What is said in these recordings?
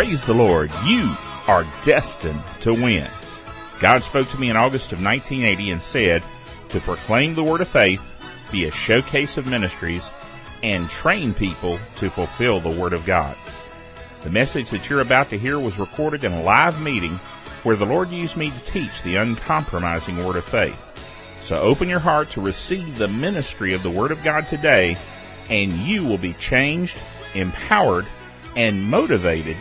praise the Lord. You are destined to win. God spoke to me in August of 1980 and said to proclaim the word of faith, be a showcase of ministries, and train people to fulfill the word of God. The message that you're about to hear was recorded in a live meeting where the Lord used me to teach the uncompromising word of faith. So open your heart to receive the ministry of the word of God today and you will be changed, empowered, and motivated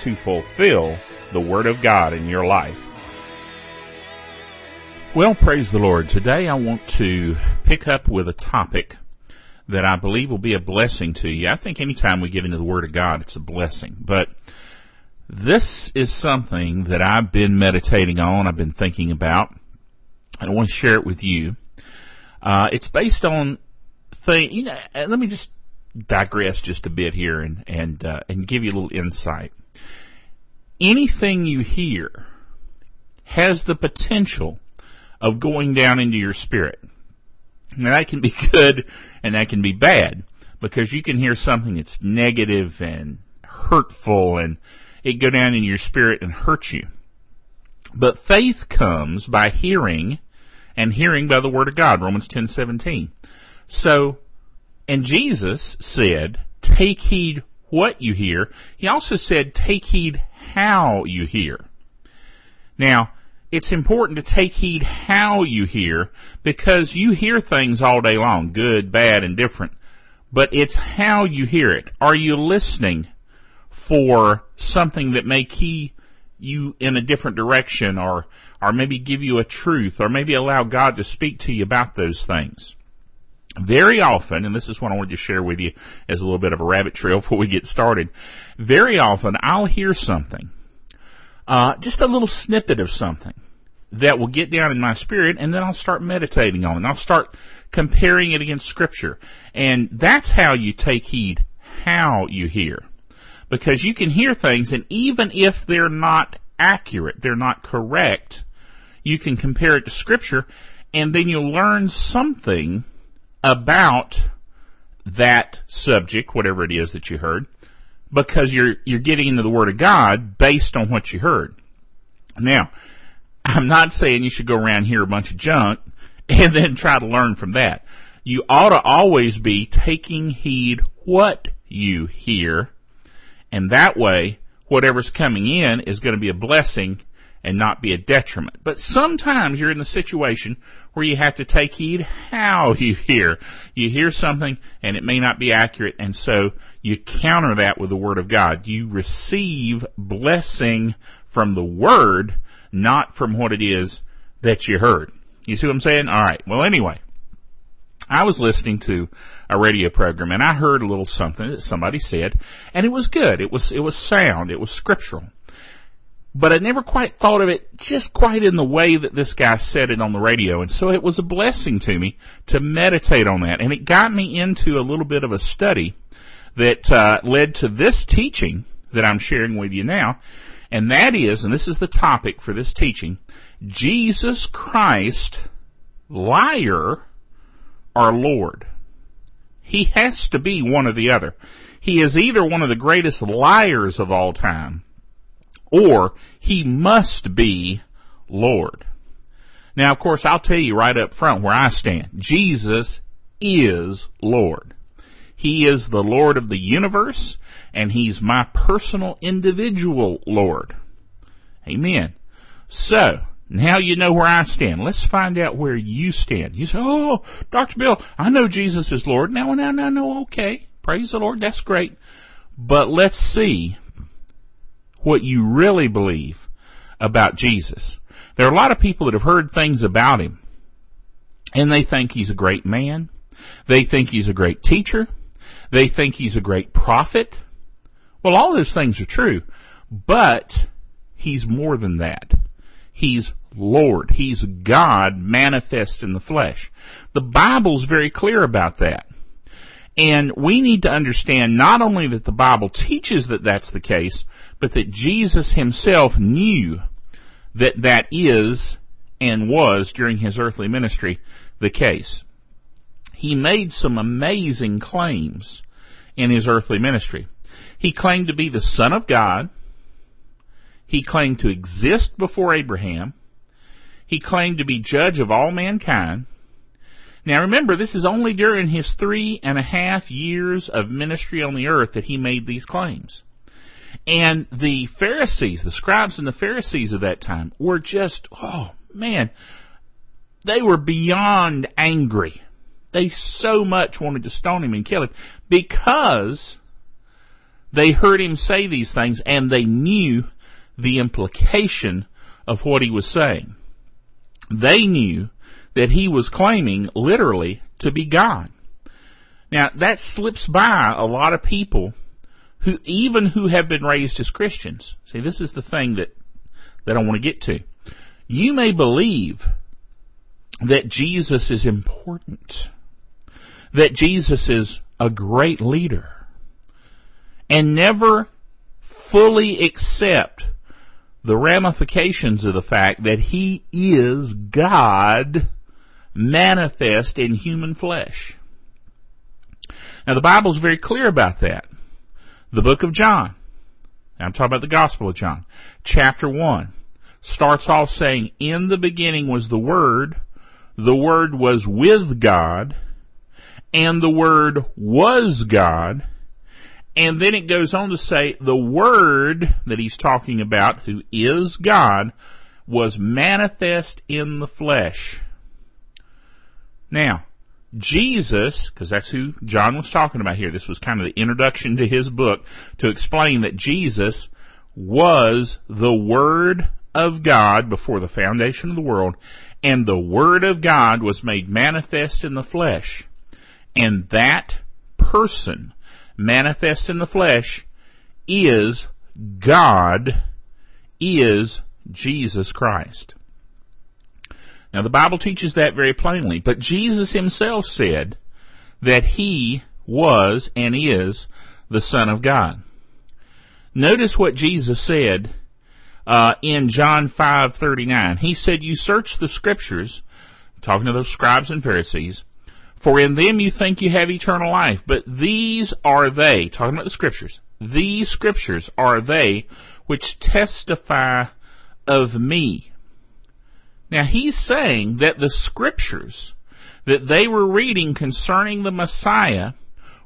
to fulfill the Word of God in your life. Well, praise the Lord. Today I want to pick up with a topic that I believe will be a blessing to you. I think anytime we get into the Word of God, it's a blessing. But this is something that I've been meditating on, I've been thinking about, and I want to share it with you. Uh, it's based on thing, you know, let me just digress just a bit here and and uh, and give you a little insight. Anything you hear has the potential of going down into your spirit. Now that can be good and that can be bad because you can hear something that's negative and hurtful and it go down in your spirit and hurt you. But faith comes by hearing and hearing by the word of God, Romans 10:17. So, and Jesus said, take heed what you hear. He also said, take heed how you hear. Now, it's important to take heed how you hear because you hear things all day long, good, bad, and different. But it's how you hear it. Are you listening for something that may key you in a different direction or, or maybe give you a truth or maybe allow God to speak to you about those things? Very often, and this is what I wanted to share with you as a little bit of a rabbit trail before we get started. Very often, I'll hear something, uh, just a little snippet of something that will get down in my spirit, and then I'll start meditating on it. I'll start comparing it against Scripture, and that's how you take heed how you hear, because you can hear things, and even if they're not accurate, they're not correct, you can compare it to Scripture, and then you'll learn something about that subject, whatever it is that you heard, because you're, you're getting into the Word of God based on what you heard. Now, I'm not saying you should go around here a bunch of junk and then try to learn from that. You ought to always be taking heed what you hear, and that way, whatever's coming in is going to be a blessing and not be a detriment. But sometimes you're in the situation where you have to take heed how you hear. You hear something and it may not be accurate and so you counter that with the Word of God. You receive blessing from the Word, not from what it is that you heard. You see what I'm saying? Alright. Well anyway, I was listening to a radio program and I heard a little something that somebody said and it was good. It was, it was sound. It was scriptural but I never quite thought of it just quite in the way that this guy said it on the radio. And so it was a blessing to me to meditate on that. And it got me into a little bit of a study that uh, led to this teaching that I'm sharing with you now. And that is, and this is the topic for this teaching, Jesus Christ, liar or Lord. He has to be one or the other. He is either one of the greatest liars of all time, or he must be Lord. Now, of course, I'll tell you right up front where I stand. Jesus is Lord. He is the Lord of the universe, and He's my personal individual Lord. Amen. So, now you know where I stand. Let's find out where you stand. You say, oh, Dr. Bill, I know Jesus is Lord. Now, now, now, no, okay. Praise the Lord. That's great. But let's see what you really believe about Jesus. There are a lot of people that have heard things about him and they think he's a great man. They think he's a great teacher. They think he's a great prophet. Well, all those things are true, but he's more than that. He's Lord. He's God manifest in the flesh. The Bible's very clear about that. And we need to understand not only that the Bible teaches that that's the case, but that Jesus himself knew that that is and was during his earthly ministry the case. He made some amazing claims in his earthly ministry. He claimed to be the son of God. He claimed to exist before Abraham. He claimed to be judge of all mankind. Now remember, this is only during his three and a half years of ministry on the earth that he made these claims. And the Pharisees, the scribes and the Pharisees of that time were just, oh man, they were beyond angry. They so much wanted to stone him and kill him because they heard him say these things and they knew the implication of what he was saying. They knew that he was claiming literally to be God. Now that slips by a lot of people who, even who have been raised as Christians. See, this is the thing that, that I want to get to. You may believe that Jesus is important, that Jesus is a great leader, and never fully accept the ramifications of the fact that he is God manifest in human flesh. Now the Bible's very clear about that. The book of John, I'm talking about the Gospel of John, chapter 1, starts off saying, in the beginning was the Word, the Word was with God, and the Word was God, and then it goes on to say the Word that he's talking about, who is God, was manifest in the flesh. Now, Jesus, because that's who John was talking about here, this was kind of the introduction to his book to explain that Jesus was the Word of God before the foundation of the world, and the Word of God was made manifest in the flesh. And that person, manifest in the flesh, is God, is Jesus Christ. Now the Bible teaches that very plainly, but Jesus himself said that he was and is the Son of God. Notice what Jesus said uh, in John five thirty nine. He said, "You search the Scriptures, talking to those scribes and Pharisees, for in them you think you have eternal life, but these are they, talking about the Scriptures. These Scriptures are they which testify of me." Now he's saying that the scriptures that they were reading concerning the Messiah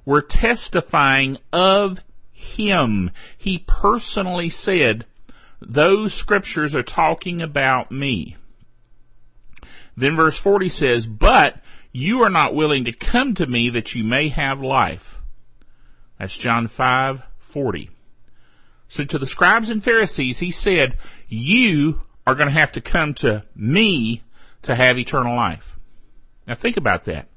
were testifying of him. He personally said, those scriptures are talking about me. Then verse 40 says, but you are not willing to come to me that you may have life. That's John 5, 40. So to the scribes and Pharisees, he said, you are going to have to come to me to have eternal life. Now think about that.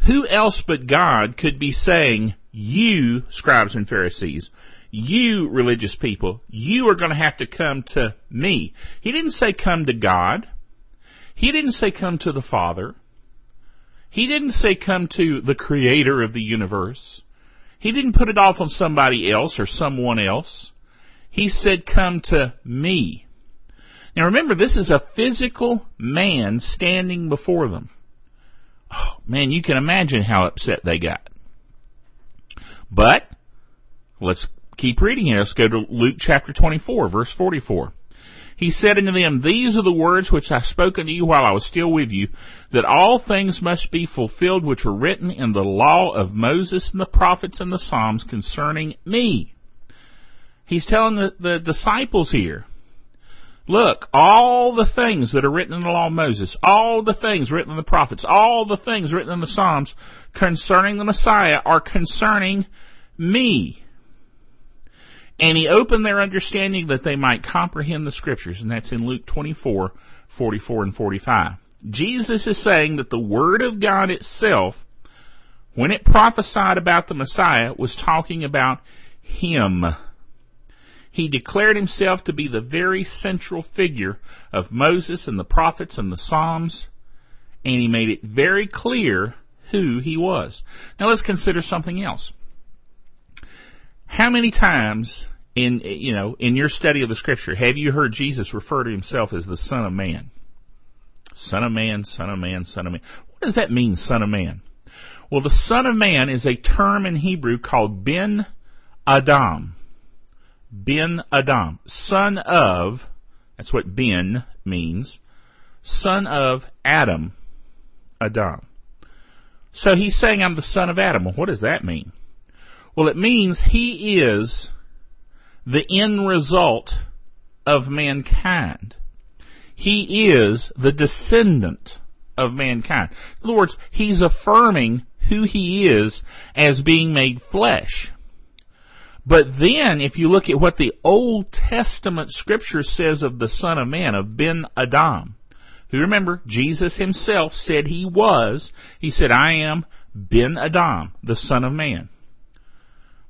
Who else but God could be saying, you scribes and Pharisees, you religious people, you are going to have to come to me. He didn't say come to God. He didn't say come to the Father. He didn't say come to the creator of the universe. He didn't put it off on somebody else or someone else. He said come to me. Now remember, this is a physical man standing before them. Oh, man, you can imagine how upset they got. But, let's keep reading here. Let's go to Luke chapter 24, verse 44. He said unto them, These are the words which I spoke unto you while I was still with you, that all things must be fulfilled which were written in the law of Moses and the prophets and the Psalms concerning me. He's telling the, the disciples here, Look, all the things that are written in the law of Moses, all the things written in the prophets, all the things written in the Psalms concerning the Messiah are concerning me. And he opened their understanding that they might comprehend the scriptures, and that's in Luke 24, 44 and 45. Jesus is saying that the Word of God itself, when it prophesied about the Messiah, was talking about Him. He declared himself to be the very central figure of Moses and the prophets and the Psalms, and he made it very clear who he was. Now let's consider something else. How many times in, you know, in your study of the scripture have you heard Jesus refer to himself as the Son of Man? Son of Man, Son of Man, Son of Man. What does that mean, Son of Man? Well, the Son of Man is a term in Hebrew called Ben Adam. Ben Adam, son of, that's what Ben means, son of Adam, Adam. So he's saying I'm the son of Adam. Well, what does that mean? Well, it means he is the end result of mankind. He is the descendant of mankind. In other words, he's affirming who he is as being made flesh. But then, if you look at what the Old Testament scripture says of the Son of Man, of Ben Adam, who remember, Jesus himself said he was, he said, I am Ben Adam, the Son of Man.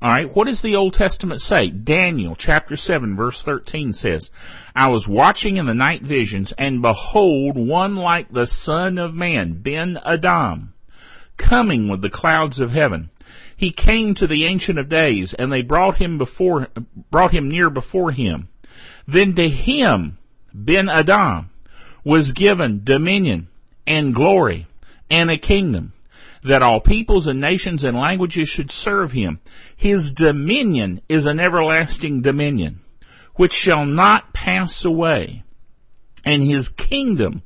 Alright, what does the Old Testament say? Daniel chapter 7 verse 13 says, I was watching in the night visions and behold one like the Son of Man, Ben Adam, coming with the clouds of heaven. He came to the Ancient of Days and they brought him before, brought him near before him. Then to him, Ben Adam, was given dominion and glory and a kingdom that all peoples and nations and languages should serve him. His dominion is an everlasting dominion which shall not pass away and his kingdom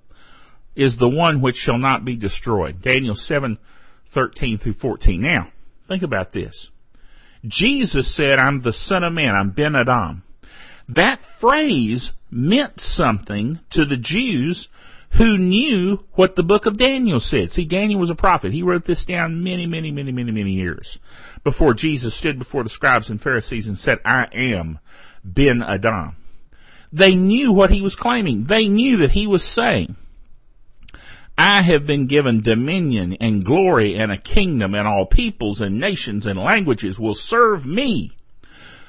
is the one which shall not be destroyed. Daniel 7, 13 through 14. Now, think about this. Jesus said, I'm the son of man, I'm Ben Adam. That phrase meant something to the Jews who knew what the book of Daniel said. See, Daniel was a prophet. He wrote this down many, many, many, many, many years before Jesus stood before the scribes and Pharisees and said, I am Ben Adam. They knew what he was claiming. They knew that he was saying, I have been given dominion and glory and a kingdom and all peoples and nations and languages will serve me.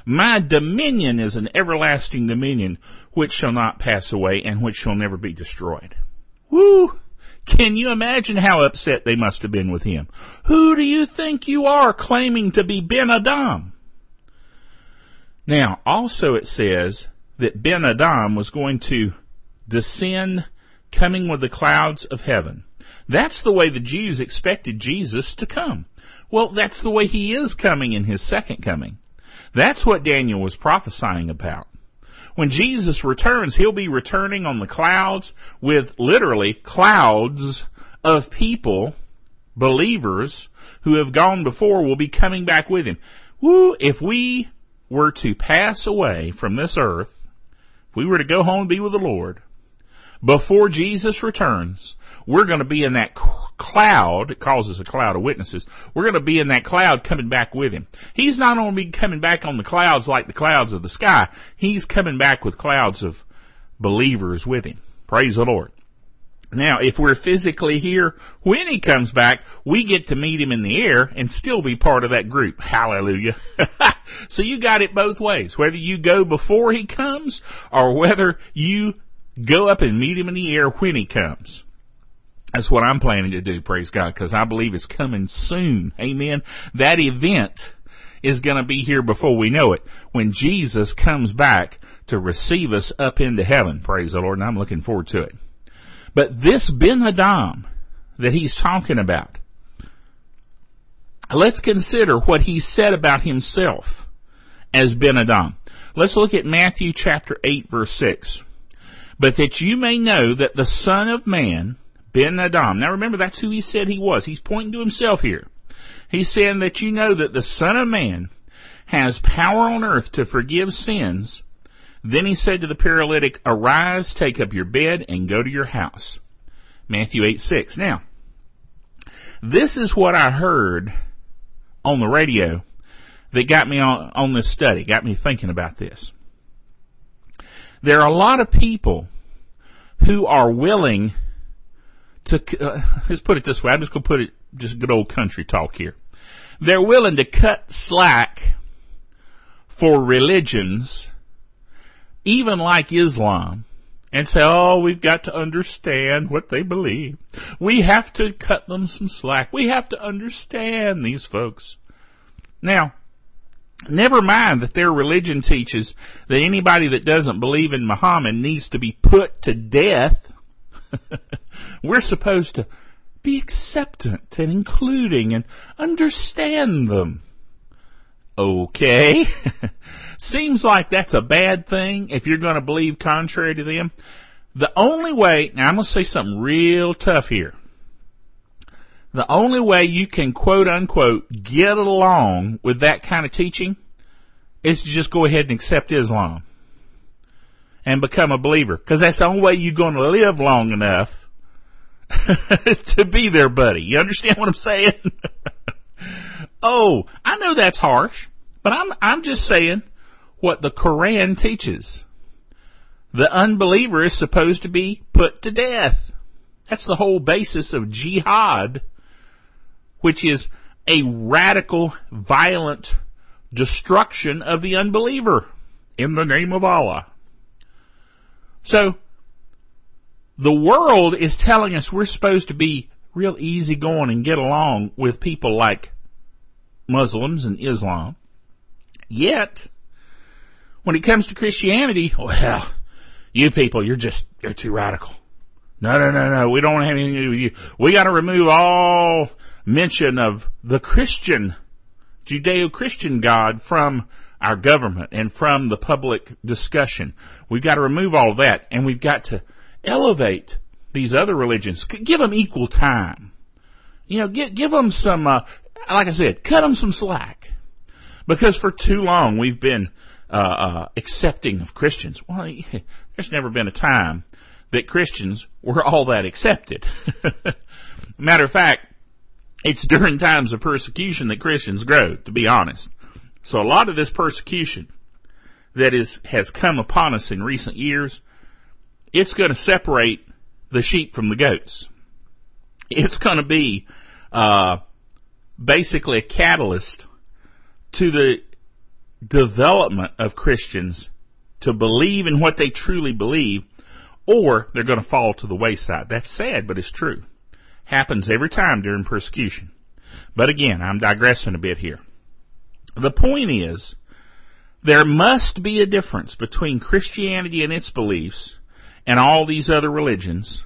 My dominion is an everlasting dominion which shall not pass away and which shall never be destroyed. Woo! Can you imagine how upset they must have been with him? Who do you think you are claiming to be Ben Adam? Now, also it says that Ben Adam was going to descend coming with the clouds of heaven. That's the way the Jews expected Jesus to come. Well, that's the way he is coming in his second coming. That's what Daniel was prophesying about. When Jesus returns, he'll be returning on the clouds with literally clouds of people, believers, who have gone before will be coming back with him. Woo, if we were to pass away from this earth, if we were to go home and be with the Lord, before Jesus returns, we're going to be in that cloud. It causes a cloud of witnesses. We're going to be in that cloud coming back with him. He's not only coming back on the clouds like the clouds of the sky. He's coming back with clouds of believers with him. Praise the Lord. Now, if we're physically here, when he comes back, we get to meet him in the air and still be part of that group. Hallelujah. so you got it both ways. Whether you go before he comes or whether you go up and meet him in the air when he comes. That's what I'm planning to do, praise God, because I believe it's coming soon. Amen. That event is going to be here before we know it when Jesus comes back to receive us up into heaven. Praise the Lord. And I'm looking forward to it. But this Ben Adam that he's talking about, let's consider what he said about himself as Ben Adam. Let's look at Matthew chapter 8 verse 6. But that you may know that the Son of Man Ben Adam. Now remember, that's who he said he was. He's pointing to himself here. He's saying that you know that the Son of Man has power on earth to forgive sins. Then he said to the paralytic, arise, take up your bed, and go to your house. Matthew 8, 6. Now, this is what I heard on the radio that got me on, on this study, got me thinking about this. There are a lot of people who are willing to, uh, let's put it this way. I'm just going to put it just good old country talk here. They're willing to cut slack for religions, even like Islam, and say, oh, we've got to understand what they believe. We have to cut them some slack. We have to understand these folks. Now, never mind that their religion teaches that anybody that doesn't believe in Muhammad needs to be put to death. We're supposed to be acceptant and including and understand them. Okay. seems like that's a bad thing if you're going to believe contrary to them. The only way, now I'm going to say something real tough here. The only way you can quote unquote get along with that kind of teaching is to just go ahead and accept Islam and become a believer. Cause that's the only way you're going to live long enough to be their buddy. You understand what I'm saying? oh, I know that's harsh, but I'm, I'm just saying what the Quran teaches. The unbeliever is supposed to be put to death. That's the whole basis of jihad, which is a radical, violent destruction of the unbeliever in the name of Allah. So, the world is telling us we're supposed to be real easygoing and get along with people like Muslims and Islam. Yet, when it comes to Christianity, well, you people, you're just, you're too radical. No, no, no, no, we don't have anything to do with you. We gotta remove all mention of the Christian, Judeo-Christian God from our government and from the public discussion. We've got to remove all that and we've got to elevate these other religions. Give them equal time. You know, give, give them some, uh, like I said, cut them some slack. Because for too long we've been, uh, uh, accepting of Christians. Well, there's never been a time that Christians were all that accepted. Matter of fact, it's during times of persecution that Christians grow, to be honest. So a lot of this persecution that is, has come upon us in recent years, it's going to separate the sheep from the goats. It's going to be, uh, basically a catalyst to the development of Christians to believe in what they truly believe, or they're going to fall to the wayside. That's sad, but it's true. Happens every time during persecution. But again, I'm digressing a bit here. The point is, there must be a difference between Christianity and its beliefs and all these other religions,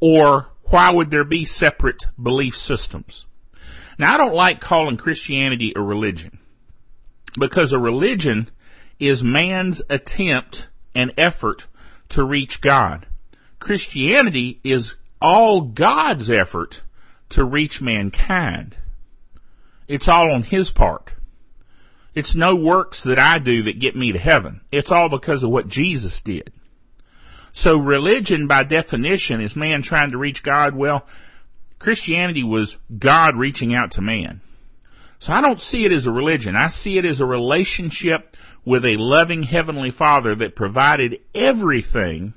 or why would there be separate belief systems? Now I don't like calling Christianity a religion because a religion is man's attempt and effort to reach God. Christianity is all God's effort to reach mankind. It's all on His part. It's no works that I do that get me to heaven. It's all because of what Jesus did. So religion by definition is man trying to reach God. Well, Christianity was God reaching out to man. So I don't see it as a religion. I see it as a relationship with a loving heavenly father that provided everything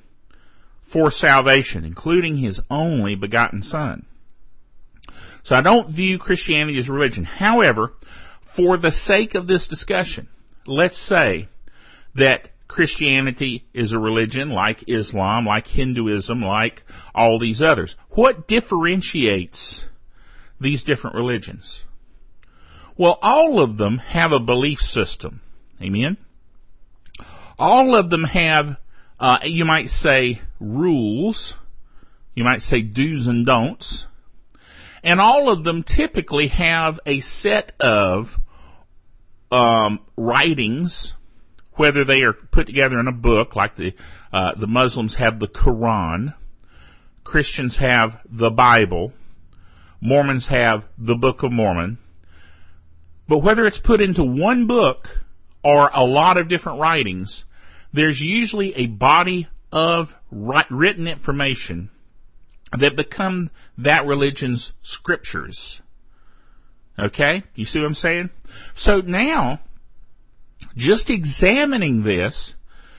for salvation, including his only begotten son. So I don't view Christianity as a religion. However, for the sake of this discussion, let's say that Christianity is a religion like Islam, like Hinduism, like all these others. What differentiates these different religions? Well, all of them have a belief system. Amen? All of them have, uh, you might say, rules. You might say do's and don'ts. And all of them typically have a set of um, writings, whether they are put together in a book, like the uh, the Muslims have the Quran, Christians have the Bible, Mormons have the Book of Mormon. But whether it's put into one book or a lot of different writings, there's usually a body of written information that become that religion's scriptures. Okay? You see what I'm saying? So now, just examining this,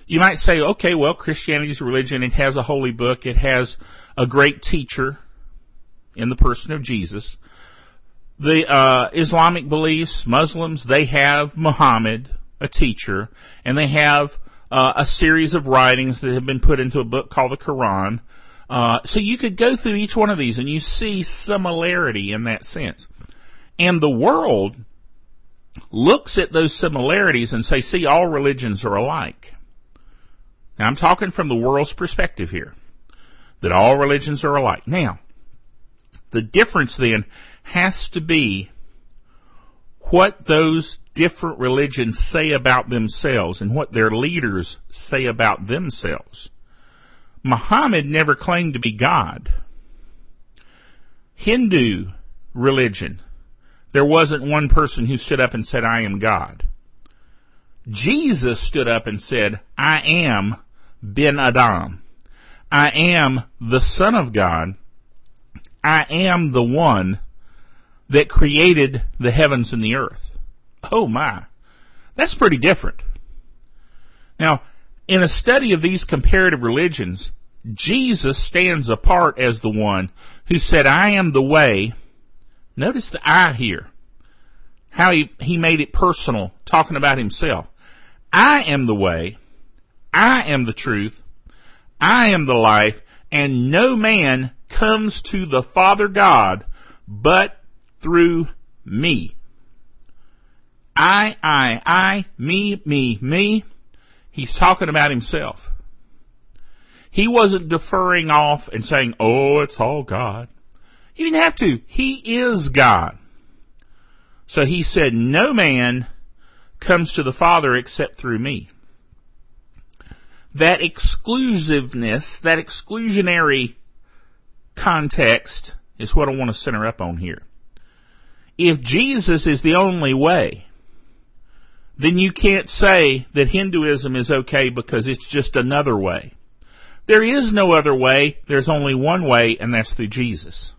you might say, okay, well, Christianity is a religion. It has a holy book. It has a great teacher in the person of Jesus. The uh, Islamic beliefs, Muslims, they have Muhammad, a teacher, and they have uh, a series of writings that have been put into a book called the Quran. Uh, so you could go through each one of these and you see similarity in that sense. And the world looks at those similarities and say, see, all religions are alike. Now I'm talking from the world's perspective here, that all religions are alike. Now, the difference then has to be what those different religions say about themselves and what their leaders say about themselves. Muhammad never claimed to be God. Hindu religion, there wasn't one person who stood up and said, I am God. Jesus stood up and said, I am Ben Adam. I am the Son of God. I am the one that created the heavens and the earth. Oh my. That's pretty different. Now, in a study of these comparative religions, Jesus stands apart as the one who said, I am the way. Notice the I here. How he, he made it personal, talking about himself. I am the way. I am the truth. I am the life and no man comes to the Father God but through me. I, I, I, me, me, me. He's talking about himself. He wasn't deferring off and saying, oh, it's all God. He didn't have to. He is God. So he said, no man comes to the Father except through me. That exclusiveness, that exclusionary context is what I want to center up on here. If Jesus is the only way, then you can't say that Hinduism is okay because it's just another way. There is no other way. There's only one way and that's through Jesus.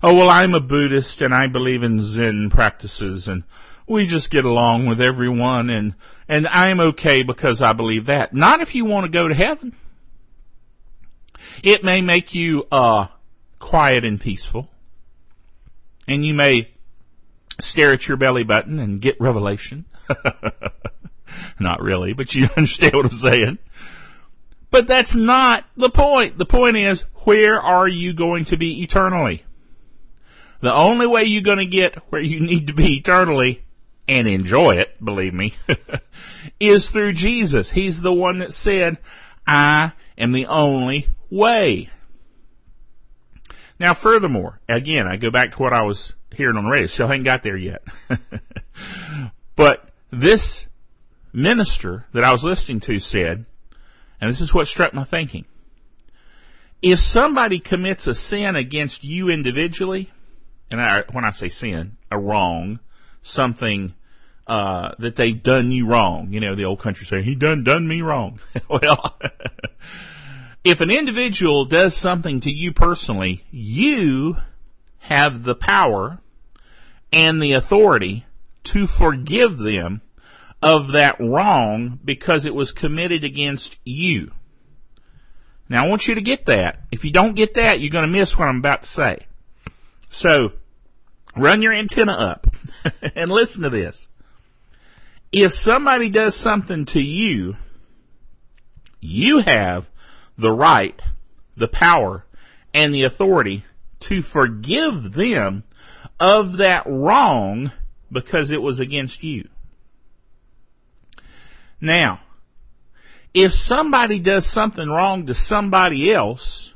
Oh, well, I'm a Buddhist and I believe in Zen practices and we just get along with everyone and, and I'm okay because I believe that. Not if you want to go to heaven. It may make you, uh, quiet and peaceful. And you may stare at your belly button and get revelation. not really, but you understand what I'm saying. But that's not the point. The point is, where are you going to be eternally? The only way you're going to get where you need to be eternally and enjoy it, believe me, is through Jesus. He's the one that said, I am the only way. Now furthermore, again, I go back to what I was hearing on the radio. Still haven't got there yet. but this minister that I was listening to said, and this is what struck my thinking. If somebody commits a sin against you individually, and I, when I say sin, a wrong, something uh, that they've done you wrong. You know, the old country saying, he done done me wrong. well, if an individual does something to you personally, you have the power and the authority to forgive them of that wrong because it was committed against you. Now I want you to get that. If you don't get that, you're going to miss what I'm about to say. So, run your antenna up and listen to this. If somebody does something to you, you have the right, the power, and the authority to forgive them of that wrong because it was against you. Now, if somebody does something wrong to somebody else,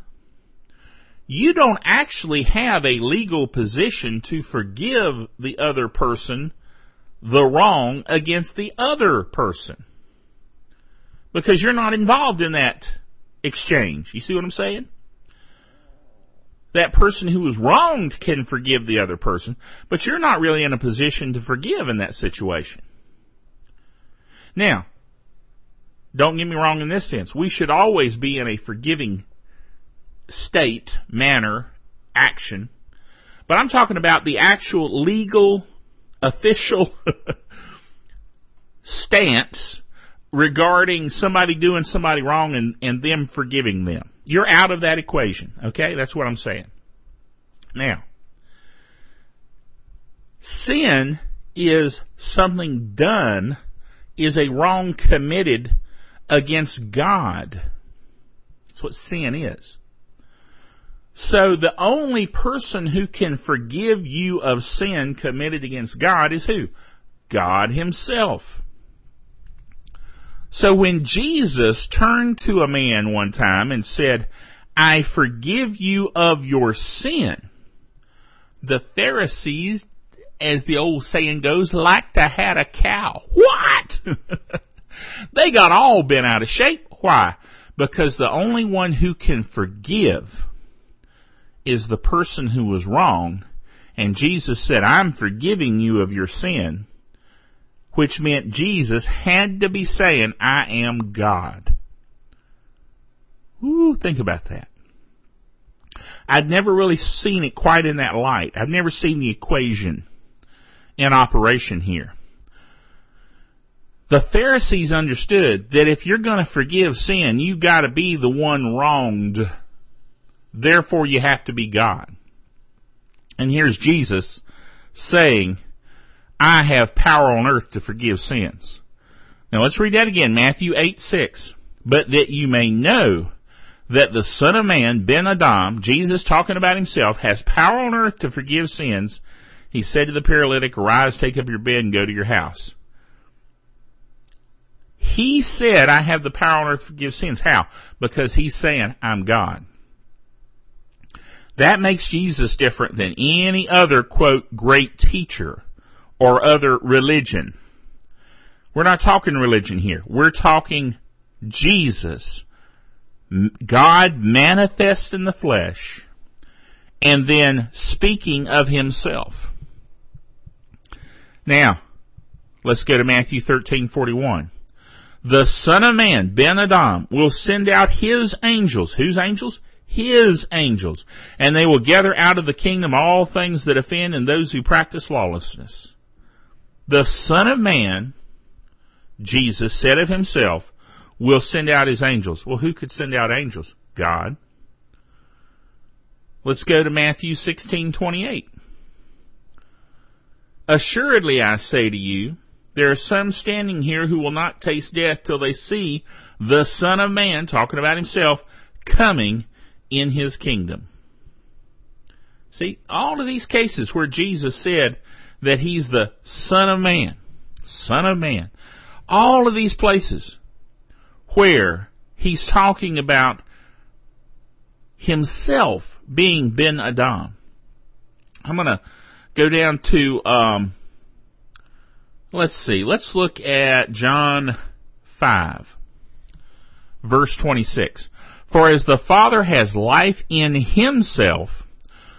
you don't actually have a legal position to forgive the other person the wrong against the other person. Because you're not involved in that exchange. You see what I'm saying? That person who was wronged can forgive the other person, but you're not really in a position to forgive in that situation. Now, don't get me wrong in this sense. We should always be in a forgiving state, manner, action. But I'm talking about the actual legal, official stance regarding somebody doing somebody wrong and, and them forgiving them. You're out of that equation. Okay? That's what I'm saying. Now, sin is something done, is a wrong committed against God. That's what sin is. So the only person who can forgive you of sin committed against God is who? God himself. So when Jesus turned to a man one time and said, I forgive you of your sin, the Pharisees as the old saying goes, like to had a cow. What? they got all bent out of shape. Why? Because the only one who can forgive is the person who was wrong. And Jesus said, I'm forgiving you of your sin, which meant Jesus had to be saying, I am God. Ooh, think about that. I'd never really seen it quite in that light. I've never seen the equation in operation here. The Pharisees understood that if you're going to forgive sin, you got to be the one wronged. Therefore, you have to be God. And here's Jesus saying, I have power on earth to forgive sins. Now let's read that again, Matthew 8, 6. But that you may know that the Son of Man, Ben Adam, Jesus talking about himself, has power on earth to forgive sins. He said to the paralytic, arise, take up your bed and go to your house. He said, I have the power on earth to forgive sins. How? Because he's saying, I'm God. That makes Jesus different than any other, quote, great teacher or other religion. We're not talking religion here. We're talking Jesus God manifest in the flesh and then speaking of himself. Now, let's go to Matthew 13:41. The Son of Man, Ben Adam, will send out his angels. Whose angels? His angels. And they will gather out of the kingdom all things that offend and those who practice lawlessness. The Son of Man, Jesus said of himself, will send out his angels. Well, who could send out angels? God. Let's go to Matthew 16:28. Assuredly I say to you, there are some standing here who will not taste death till they see the Son of Man, talking about himself, coming in his kingdom. See, all of these cases where Jesus said that he's the Son of Man, Son of Man, all of these places where he's talking about himself being Ben Adam. I'm gonna go down to, um, let's see, let's look at John 5, verse 26. For as the Father has life in himself,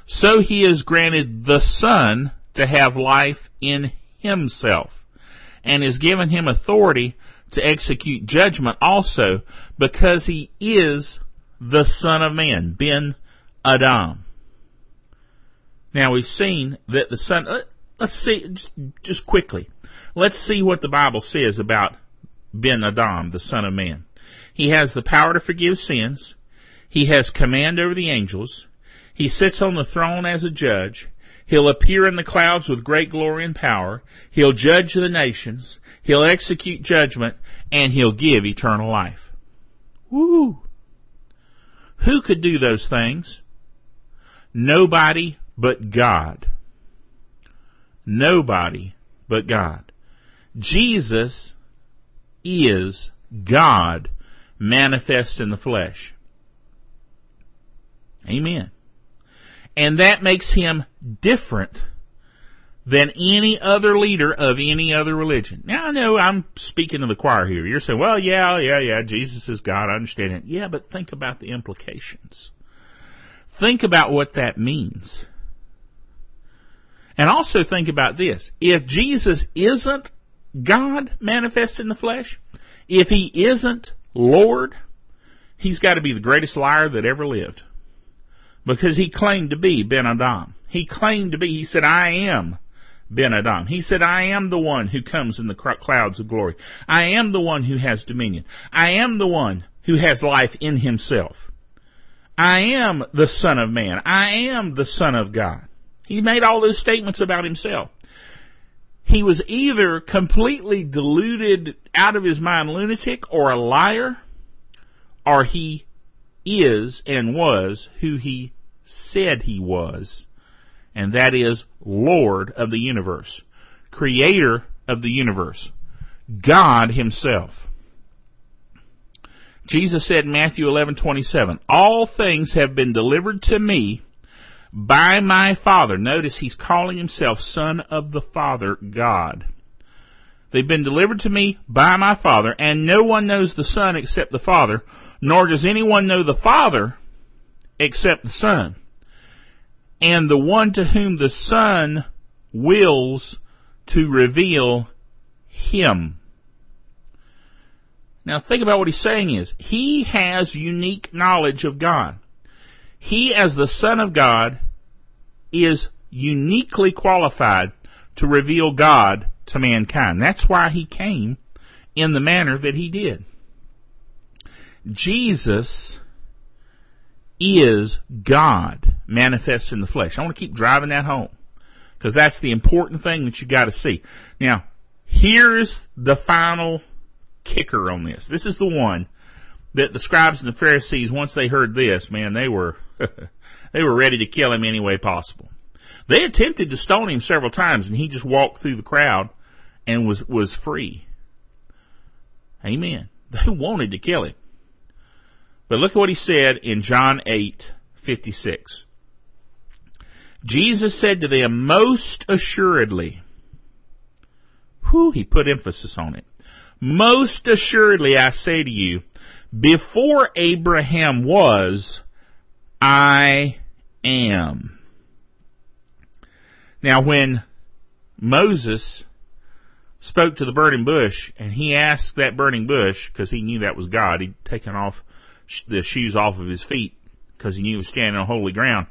so he has granted the Son to have life in himself, and has given him authority to execute judgment also because he is the son of man, Ben Adam. Now we've seen that the son, let's see, just quickly, let's see what the Bible says about Ben Adam, the son of man. He has the power to forgive sins. He has command over the angels. He sits on the throne as a judge. He'll appear in the clouds with great glory and power. He'll judge the nations. He'll execute judgment and he'll give eternal life. Woo! Who could do those things? Nobody but God. Nobody but God. Jesus is God manifest in the flesh. Amen. And that makes him different than any other leader of any other religion. Now I know I'm speaking to the choir here. You're saying, well, yeah, yeah, yeah, Jesus is God. I understand it. Yeah, but think about the implications. Think about what that means. And also think about this. If Jesus isn't God manifest in the flesh, if he isn't Lord, he's got to be the greatest liar that ever lived. Because he claimed to be Ben Adam. He claimed to be, he said, I am Ben Adam. He said, I am the one who comes in the clouds of glory. I am the one who has dominion. I am the one who has life in himself. I am the son of man. I am the son of God. He made all those statements about himself. He was either completely deluded out of his mind lunatic or a liar, or he is and was who he said he was and that is Lord of the universe, creator of the universe, God himself. Jesus said in Matthew 11:27, "All things have been delivered to me by my Father. Notice he's calling himself Son of the Father, God. They've been delivered to me by my Father, and no one knows the Son except the Father, nor does anyone know the Father except the Son. And the one to whom the Son wills to reveal Him. Now think about what he's saying is, he has unique knowledge of God. He as the Son of God is uniquely qualified to reveal God to mankind. That's why he came in the manner that he did. Jesus is God manifest in the flesh. I want to keep driving that home because that's the important thing that you got to see. Now, here's the final kicker on this. This is the one that the scribes and the Pharisees, once they heard this, man, they were, they were ready to kill him any way possible. They attempted to stone him several times and he just walked through the crowd and was, was free. Amen. They wanted to kill him. But look at what he said in John 8, 56. Jesus said to them, most assuredly, whew, he put emphasis on it. Most assuredly I say to you, before Abraham was, I am. Now when Moses spoke to the burning bush and he asked that burning bush, because he knew that was God, he'd taken off the shoes off of his feet because he knew he was standing on holy ground.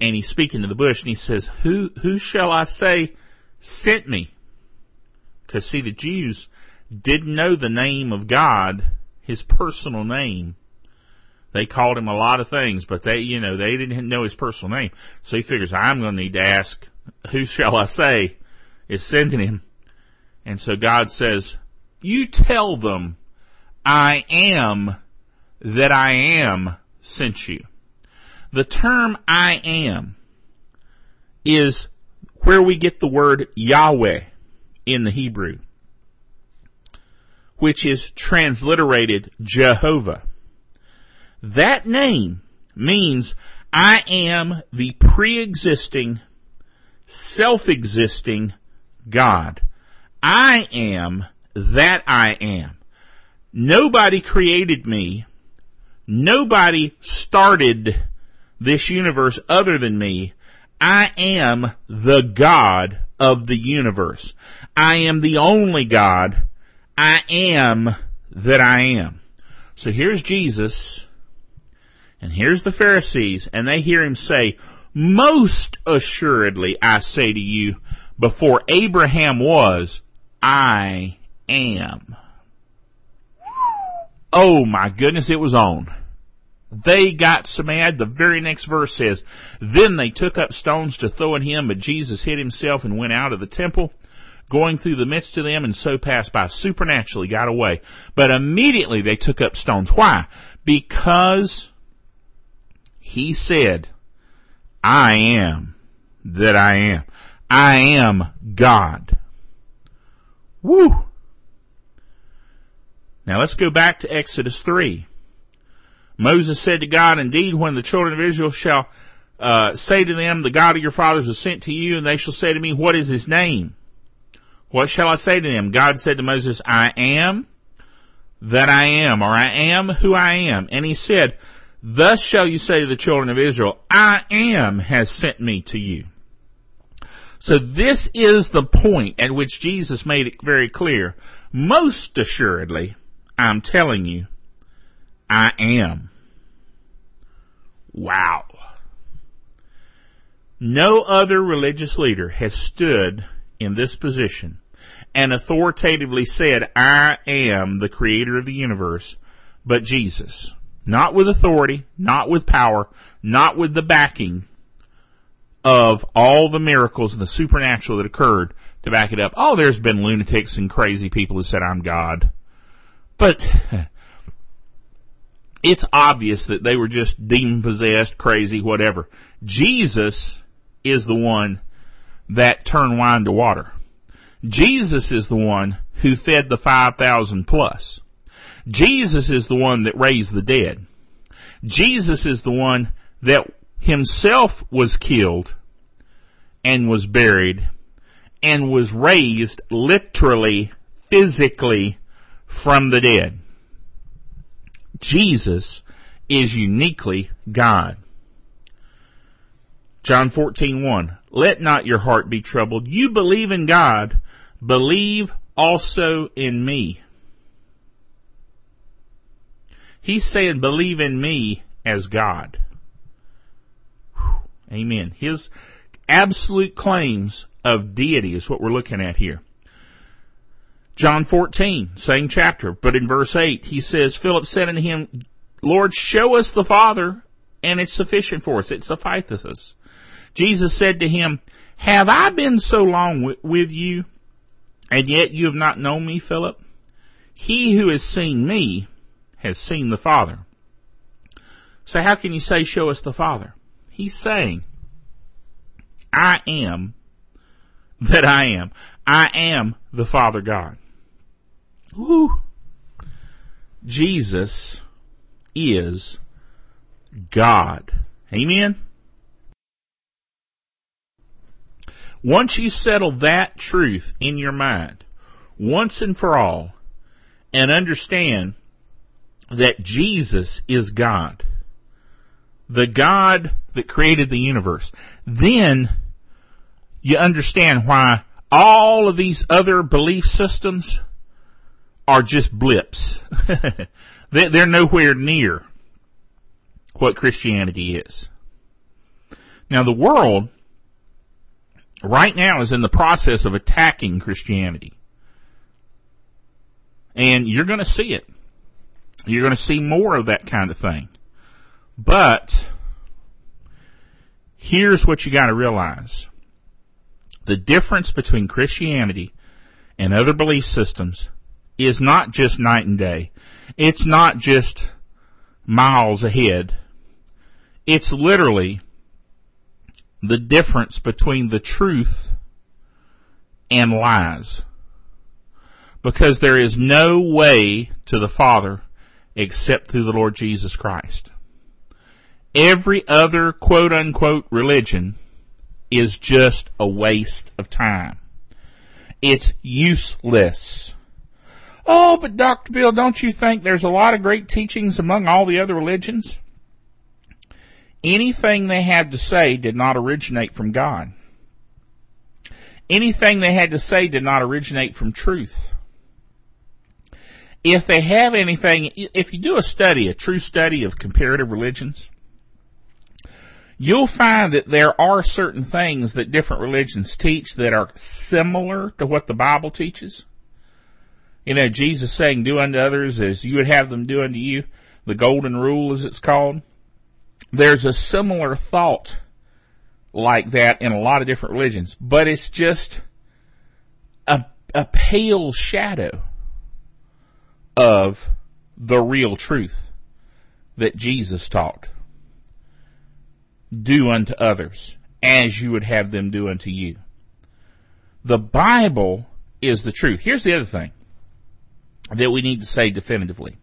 And he's speaking to the bush and he says, who, who shall I say sent me? Cause see, the Jews didn't know the name of God, his personal name. They called him a lot of things, but they, you know, they didn't know his personal name. So he figures, I'm going to need to ask, who shall I say is sending him? And so God says, you tell them I am that I am sent you. The term I am is where we get the word Yahweh in the Hebrew, which is transliterated Jehovah. That name means I am the pre-existing, self-existing God. I am that I am. Nobody created me Nobody started this universe other than me. I am the God of the universe. I am the only God. I am that I am. So here's Jesus and here's the Pharisees and they hear him say, most assuredly I say to you, before Abraham was, I am. Oh my goodness, it was on. They got so mad. The very next verse says, Then they took up stones to throw at him, but Jesus hid himself and went out of the temple, going through the midst of them and so passed by. Supernaturally got away. But immediately they took up stones. Why? Because he said, I am that I am. I am God. Woo! Now let's go back to Exodus 3. Moses said to God, indeed, when the children of Israel shall uh, say to them, the God of your fathers is sent to you, and they shall say to me, what is his name? What shall I say to them? God said to Moses, I am that I am, or I am who I am. And he said, thus shall you say to the children of Israel, I am has sent me to you. So this is the point at which Jesus made it very clear. Most assuredly, I'm telling you, I am. Wow. No other religious leader has stood in this position and authoritatively said, I am the creator of the universe, but Jesus. Not with authority, not with power, not with the backing of all the miracles and the supernatural that occurred to back it up. Oh, there's been lunatics and crazy people who said, I'm God. But it's obvious that they were just demon possessed, crazy, whatever. Jesus is the one that turned wine to water. Jesus is the one who fed the 5,000 plus. Jesus is the one that raised the dead. Jesus is the one that himself was killed and was buried and was raised literally, physically from the dead. Jesus is uniquely God. John 14:1 Let not your heart be troubled. You believe in God, believe also in me. He's saying believe in me as God. Whew. Amen. His absolute claims of deity is what we're looking at here. John 14, same chapter, but in verse 8, he says, Philip said unto him, Lord, show us the Father, and it's sufficient for us. It sufficeth us. Jesus said to him, Have I been so long with you, and yet you have not known me, Philip? He who has seen me has seen the Father. So how can you say, show us the Father? He's saying, I am that I am. I am the Father God. Woo. Jesus is God. Amen? Once you settle that truth in your mind, once and for all, and understand that Jesus is God, the God that created the universe, then you understand why all of these other belief systems are just blips. They're nowhere near what Christianity is. Now the world right now is in the process of attacking Christianity. And you're going to see it. You're going to see more of that kind of thing. But here's what you got to realize. The difference between Christianity and other belief systems is not just night and day. It's not just miles ahead. It's literally the difference between the truth and lies. Because there is no way to the Father except through the Lord Jesus Christ. Every other quote unquote religion is just a waste of time. It's useless. Oh, but Dr. Bill, don't you think there's a lot of great teachings among all the other religions? Anything they had to say did not originate from God. Anything they had to say did not originate from truth. If they have anything, if you do a study, a true study of comparative religions, you'll find that there are certain things that different religions teach that are similar to what the Bible teaches. You know, Jesus saying, do unto others as you would have them do unto you. The golden rule as it's called. There's a similar thought like that in a lot of different religions, but it's just a, a pale shadow of the real truth that Jesus taught. Do unto others as you would have them do unto you. The Bible is the truth. Here's the other thing that we need to say definitively.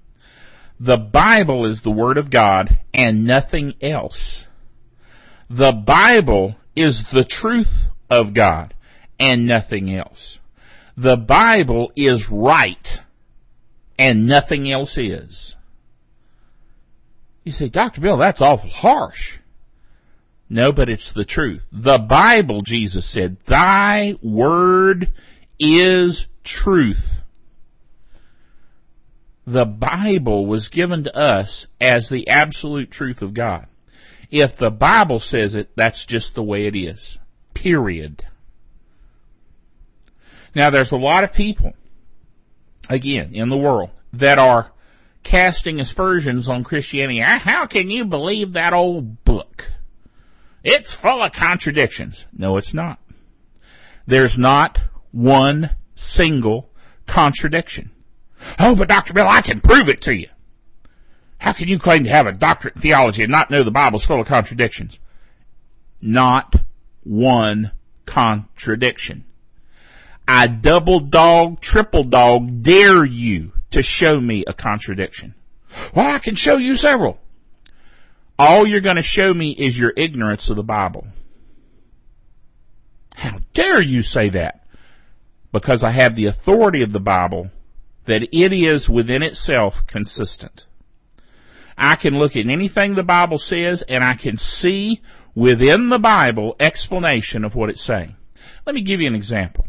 The Bible is the Word of God and nothing else. The Bible is the truth of God and nothing else. The Bible is right and nothing else is. You say, Dr. Bill, that's awful harsh. No, but it's the truth. The Bible, Jesus said, thy word is truth the Bible was given to us as the absolute truth of God. If the Bible says it, that's just the way it is. Period. Now there's a lot of people, again, in the world that are casting aspersions on Christianity. How can you believe that old book? It's full of contradictions. No, it's not. There's not one single contradiction. Oh, but Dr. Bill, I can prove it to you. How can you claim to have a doctorate in theology and not know the Bible's full of contradictions? Not one contradiction. I double dog, triple dog dare you to show me a contradiction. Well, I can show you several. all you're going to show me is your ignorance of the Bible. How dare you say that? Because I have the authority of the Bible that it is within itself consistent. I can look at anything the Bible says and I can see within the Bible explanation of what it's saying. Let me give you an example.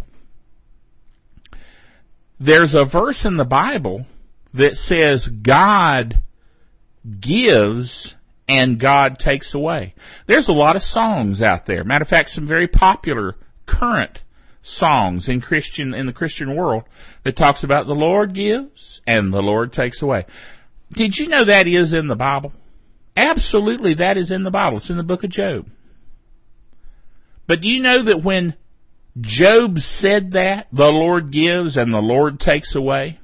There's a verse in the Bible that says God gives and God takes away. There's a lot of songs out there. Matter of fact, some very popular current songs in Christian, in the Christian world that talks about the Lord gives and the Lord takes away. Did you know that is in the Bible? Absolutely that is in the Bible. It's in the book of Job. But do you know that when Job said that, the Lord gives and the Lord takes away,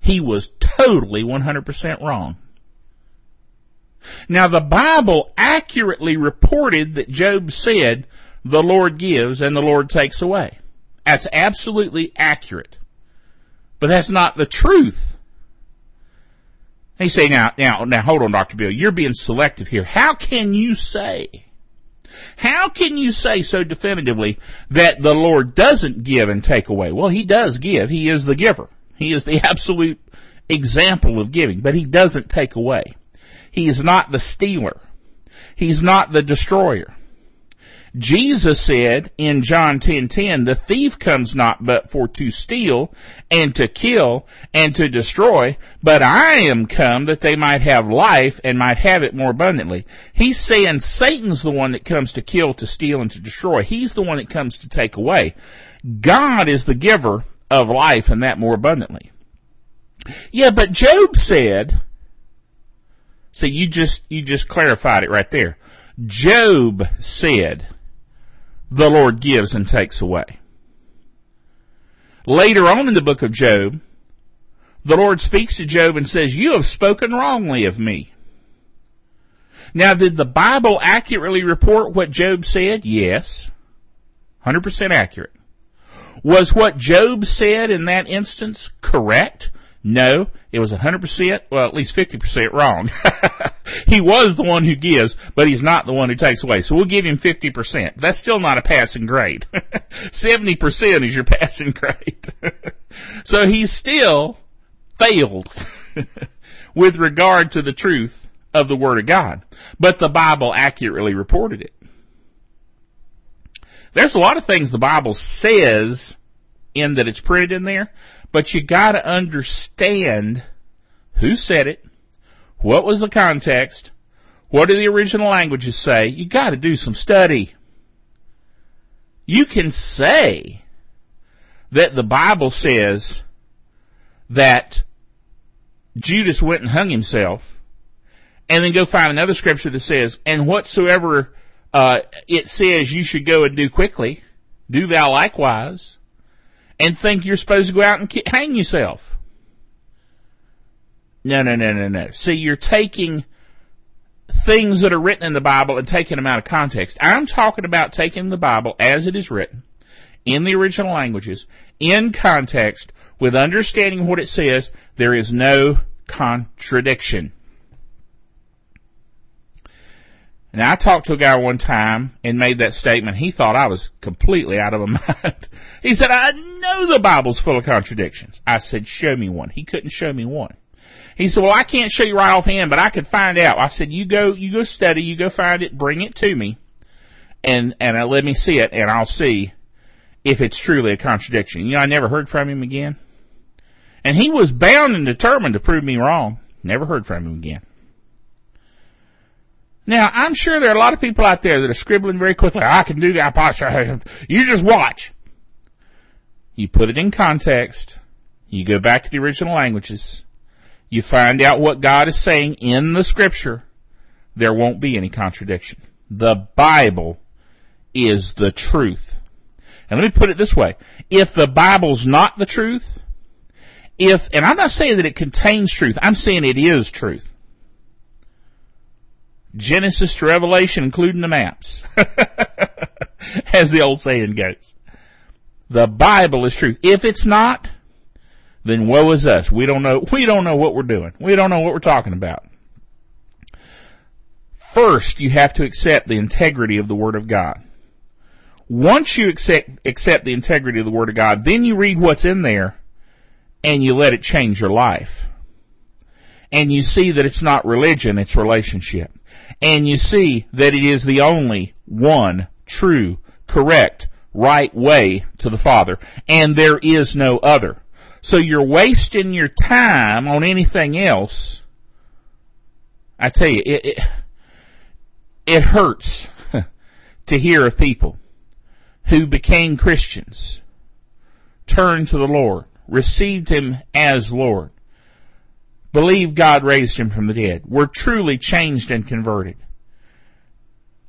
he was totally 100% wrong. Now the Bible accurately reported that Job said, the Lord gives and the Lord takes away. That's absolutely accurate. But that's not the truth. They say now, now, now hold on Dr. Bill, you're being selective here. How can you say, how can you say so definitively that the Lord doesn't give and take away? Well, He does give. He is the giver. He is the absolute example of giving, but He doesn't take away. He is not the stealer. He's not the destroyer. Jesus said in John 10:10, 10, 10, "The thief comes not but for to steal and to kill and to destroy, but I am come that they might have life and might have it more abundantly." He's saying Satan's the one that comes to kill, to steal and to destroy. He's the one that comes to take away. God is the giver of life and that more abundantly. Yeah, but Job said, so you just, you just clarified it right there. Job said, the Lord gives and takes away. Later on in the book of Job, the Lord speaks to Job and says, you have spoken wrongly of me. Now did the Bible accurately report what Job said? Yes. 100% accurate. Was what Job said in that instance correct? No, it was 100%, well at least 50% wrong. he was the one who gives, but he's not the one who takes away. So we'll give him 50%. That's still not a passing grade. 70% is your passing grade. so he's still failed with regard to the truth of the Word of God. But the Bible accurately reported it. There's a lot of things the Bible says in that it's printed in there, but you gotta understand who said it, what was the context, what do the original languages say, you gotta do some study. You can say that the Bible says that Judas went and hung himself, and then go find another scripture that says, and whatsoever uh, it says you should go and do quickly, do thou likewise and think you're supposed to go out and hang yourself. No, no, no, no, no. See, you're taking things that are written in the Bible and taking them out of context. I'm talking about taking the Bible as it is written in the original languages in context with understanding what it says. There is no contradiction. Now I talked to a guy one time and made that statement. He thought I was completely out of my mind. he said, I know the Bible's full of contradictions. I said, show me one. He couldn't show me one. He said, well, I can't show you right offhand, but I could find out. I said, you go, you go study, you go find it, bring it to me and, and uh, let me see it and I'll see if it's truly a contradiction. You know, I never heard from him again. And he was bound and determined to prove me wrong. Never heard from him again. Now, I'm sure there are a lot of people out there that are scribbling very quickly. I can do that, Pastor. You just watch. You put it in context. You go back to the original languages. You find out what God is saying in the scripture. There won't be any contradiction. The Bible is the truth. And let me put it this way. If the Bible's not the truth, if, and I'm not saying that it contains truth, I'm saying it is truth. Genesis to Revelation, including the maps. As the old saying goes. The Bible is truth. If it's not, then woe is us. We don't know, we don't know what we're doing. We don't know what we're talking about. first you have to accept the integrity of the Word of God. Once you accept, accept the integrity of the Word of God, then you read what's in there and you let it change your life. And you see that it's not religion, it's relationship. And you see that it is the only one true, correct, right way to the Father. And there is no other. So you're wasting your time on anything else. I tell you, it, it, it hurts to hear of people who became Christians, turned to the Lord, received Him as Lord, believed God raised Him from the dead, were truly changed and converted,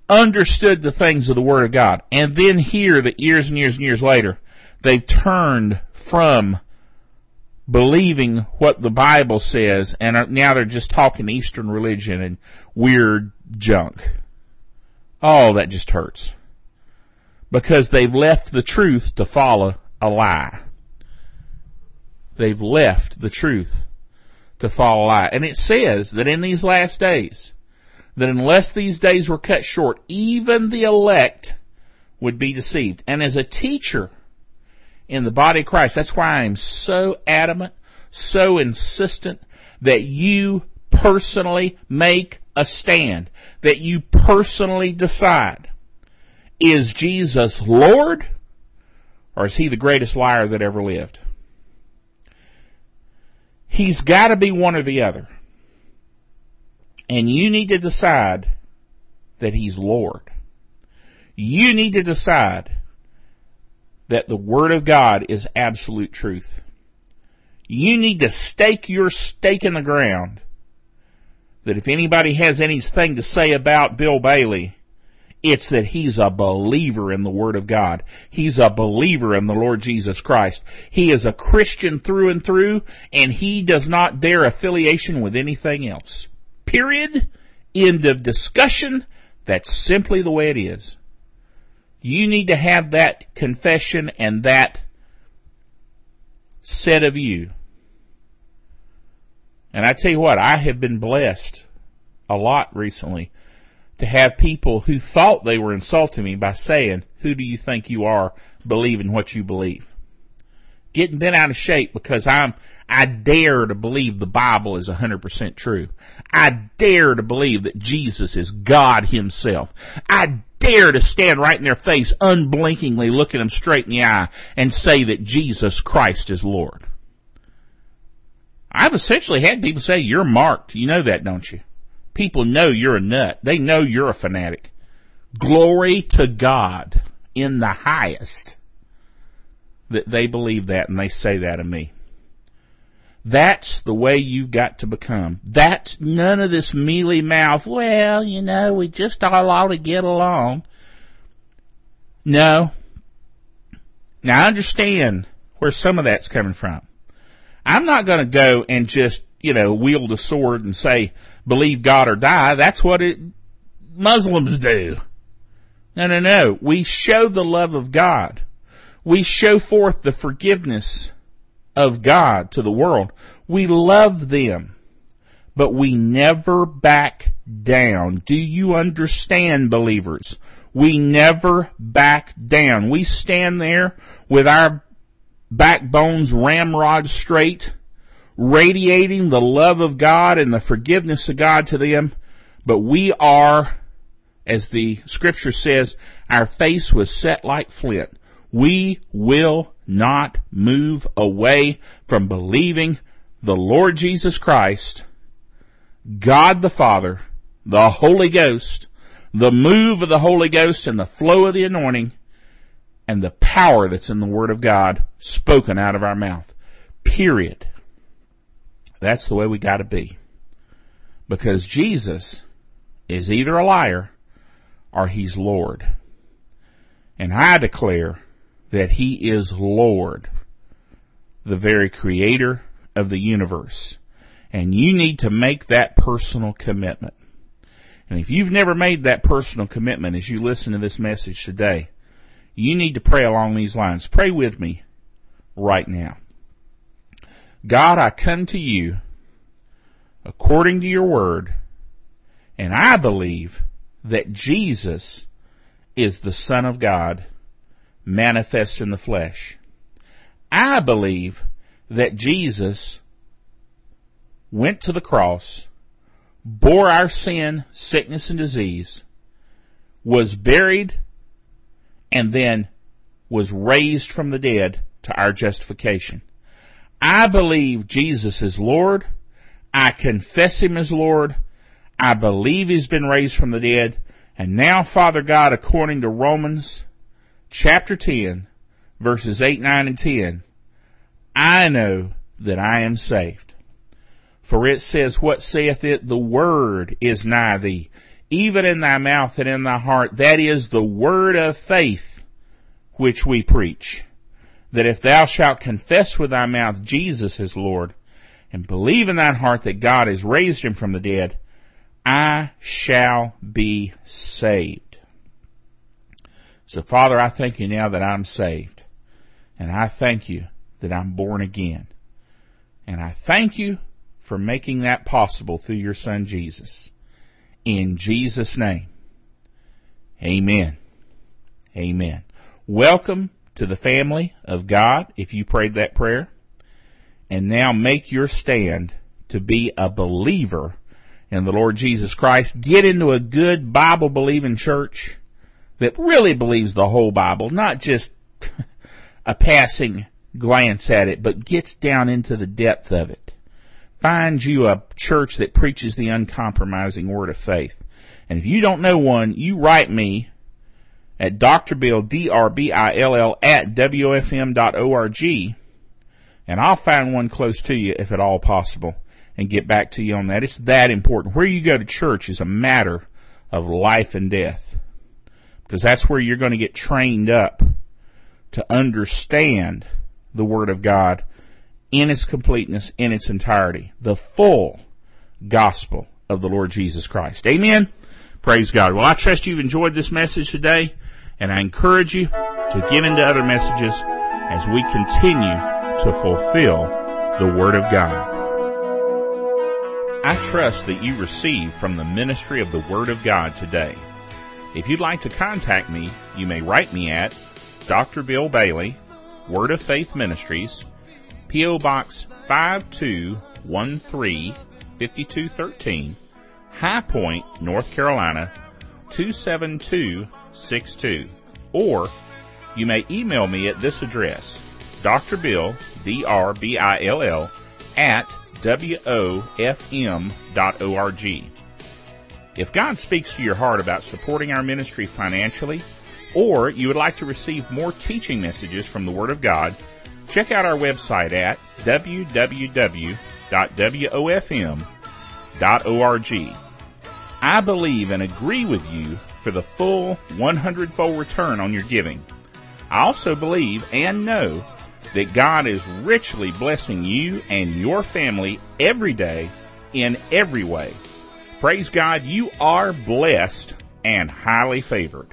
understood the things of the Word of God, and then hear that years and years and years later, they've turned from believing what the Bible says and now they're just talking Eastern religion and weird junk. Oh, that just hurts. Because they've left the truth to follow a lie. They've left the truth to follow a lie. And it says that in these last days, that unless these days were cut short, even the elect would be deceived. And as a teacher in the body of Christ, that's why I'm so adamant, so insistent that you personally make a stand, that you personally decide, is Jesus Lord or is he the greatest liar that ever lived? He's gotta be one or the other. And you need to decide that he's Lord. You need to decide that the Word of God is absolute truth. You need to stake your stake in the ground that if anybody has anything to say about Bill Bailey, it's that he's a believer in the Word of God. He's a believer in the Lord Jesus Christ. He is a Christian through and through, and he does not bear affiliation with anything else. Period. End of discussion. That's simply the way it is. You need to have that confession and that said of you and I tell you what, I have been blessed a lot recently to have people who thought they were insulting me by saying, who do you think you are believing what you believe? Getting bent out of shape because I'm, I dare to believe the Bible is 100% true. I dare to believe that Jesus is God himself. I dare to stand right in their face unblinkingly looking them straight in the eye and say that Jesus Christ is Lord. I've essentially had people say, you're marked. You know that, don't you? People know you're a nut. They know you're a fanatic. Glory to God in the highest that they believe that and they say that of me. That's the way you've got to become. That's none of this mealy mouth, well, you know, we just all ought to get along. No. Now I understand where some of that's coming from. I'm not going to go and just, you know, wield a sword and say, believe God or die. That's what it, Muslims do. No, no, no. We show the love of God. We show forth the forgiveness of God to the world. We love them, but we never back down. Do you understand believers? We never back down. We stand there with our backbones ramrod straight, radiating the love of God and the forgiveness of God to them. But we are, as the scripture says, our face was set like flint. We will not move away from believing the Lord Jesus Christ, God the Father, the Holy Ghost, the move of the Holy Ghost and the flow of the anointing, and the power that's in the Word of God spoken out of our mouth. Period. That's the way we gotta be. Because Jesus is either a liar or he's Lord. And I declare that he is Lord, the very creator of the universe. And you need to make that personal commitment. And if you've never made that personal commitment as you listen to this message today, you need to pray along these lines. Pray with me right now. God, I come to you according to your word And I believe that Jesus is the Son of God manifest in the flesh. I believe that Jesus went to the cross, bore our sin, sickness, and disease, was buried, and then was raised from the dead to our justification. I believe Jesus is Lord. I confess Him as Lord. I believe He's been raised from the dead. And now, Father God, according to Romans chapter 10, verses 8, 9, and 10, I know that I am saved. For it says, what saith it? The word is nigh thee, even in thy mouth and in thy heart. That is the word of faith which we preach. That if thou shalt confess with thy mouth Jesus is Lord, and believe in thine heart that God has raised him from the dead, I shall be saved. So Father, I thank you now that I'm saved. And I thank you that I'm born again. And I thank you for making that possible through your son Jesus. In Jesus name. Amen. Amen. Welcome to the family of God if you prayed that prayer. And now make your stand to be a believer in the Lord Jesus Christ. Get into a good Bible believing church that really believes the whole Bible, not just a passing glance at it, but gets down into the depth of it. Find you a church that preaches the uncompromising word of faith. And if you don't know one, you write me at Dr. Bill, D-R-B-I-L-L at WFM.org and I'll find one close to you if at all possible and get back to you on that. It's that important. Where you go to church is a matter of life and death. Because that's where you're going to get trained up to understand the Word of God in its completeness, in its entirety. The full gospel of the Lord Jesus Christ. Amen? Praise God. Well, I trust you've enjoyed this message today, and I encourage you to get into other messages as we continue to fulfill the Word of God. I trust that you receive from the ministry of the Word of God today. If you'd like to contact me, you may write me at Dr. Bill Bailey, Word of Faith Ministries, P.O. Box 5213 5213, High Point, North Carolina 27262. Or you may email me at this address, Dr. Bill, D-R-B-I-L-L, at wofm.org. If God speaks to your heart about supporting our ministry financially, or you would like to receive more teaching messages from the Word of God, check out our website at www.wofm.org. I believe and agree with you for the full 100 fold return on your giving. I also believe and know that God is richly blessing you and your family every day in every way. Praise God, you are blessed and highly favored.